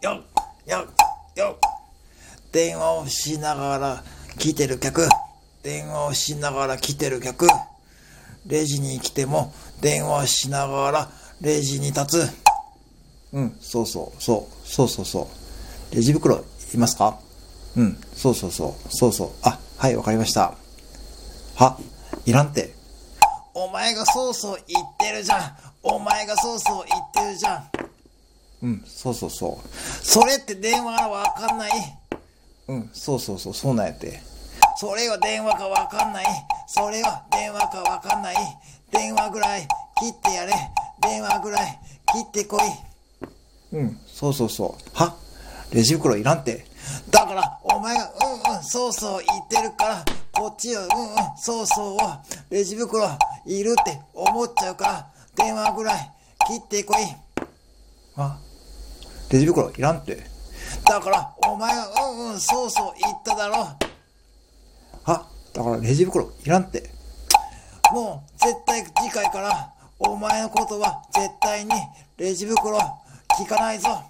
よよよ電話をしながら来てる客電話をしながら来てる客。レジに来ても電話しながらレジに立つ。うんそうそうそうそうそうそう。レジ袋いますか？うんそうそうそうそうそう。あはいわかりました。はいらんて。お前がそうそう言ってるじゃん。お前がそうそう言ってるじゃん。うんそうそうそう。それって電話わかんない？うんそうそうそうそうなんやって。それは電話かわかんない。それは電話かわかんない。電話ぐらい切ってやれ。電話ぐらい切ってこい。うんそうそうそう。は？レジ袋いらんって。だからお前がうんうんそうそう言ってるからこっちはうんうんそうそうレジ袋いるって思っちゃうから電話ぐらい切ってこい。あレジ袋いらんって。だからお前はうんうんそうそう言っただろ。あだからレジ袋いらんって。もう絶対次回からお前のことは絶対にレジ袋聞かないぞ。